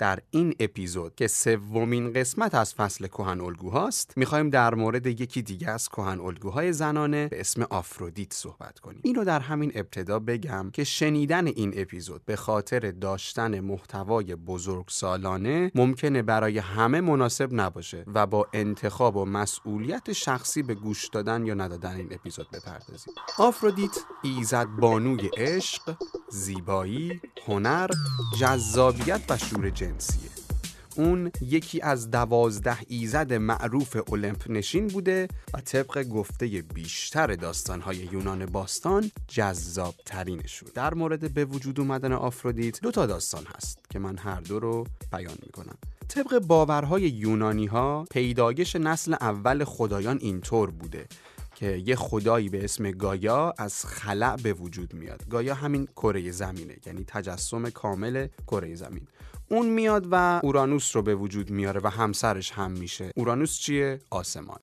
در این اپیزود که سومین قسمت از فصل کهن الگوهاست می‌خوایم در مورد یکی دیگه از کهن الگوهای زنانه به اسم آفرودیت صحبت کنیم. اینو در همین ابتدا بگم که شنیدن این اپیزود به خاطر داشتن محتوای بزرگ سالانه ممکنه برای همه مناسب نباشه و با انتخاب و مسئولیت شخصی به گوش دادن یا ندادن این اپیزود بپردازیم. آفرودیت ایزد بانوی عشق زیبایی هنر جذابیت و شور جنسیه. اون یکی از دوازده ایزد معروف المپ نشین بوده و طبق گفته بیشتر داستانهای یونان باستان جذاب ترینش بود در مورد به وجود اومدن آفرودیت دو تا داستان هست که من هر دو رو بیان می‌کنم. طبق باورهای یونانی ها پیدایش نسل اول خدایان اینطور بوده. که یه خدایی به اسم گایا از خلع به وجود میاد. گایا همین کره زمینه یعنی تجسم کامل کره زمین. اون میاد و اورانوس رو به وجود میاره و همسرش هم میشه. اورانوس چیه؟ آسمان.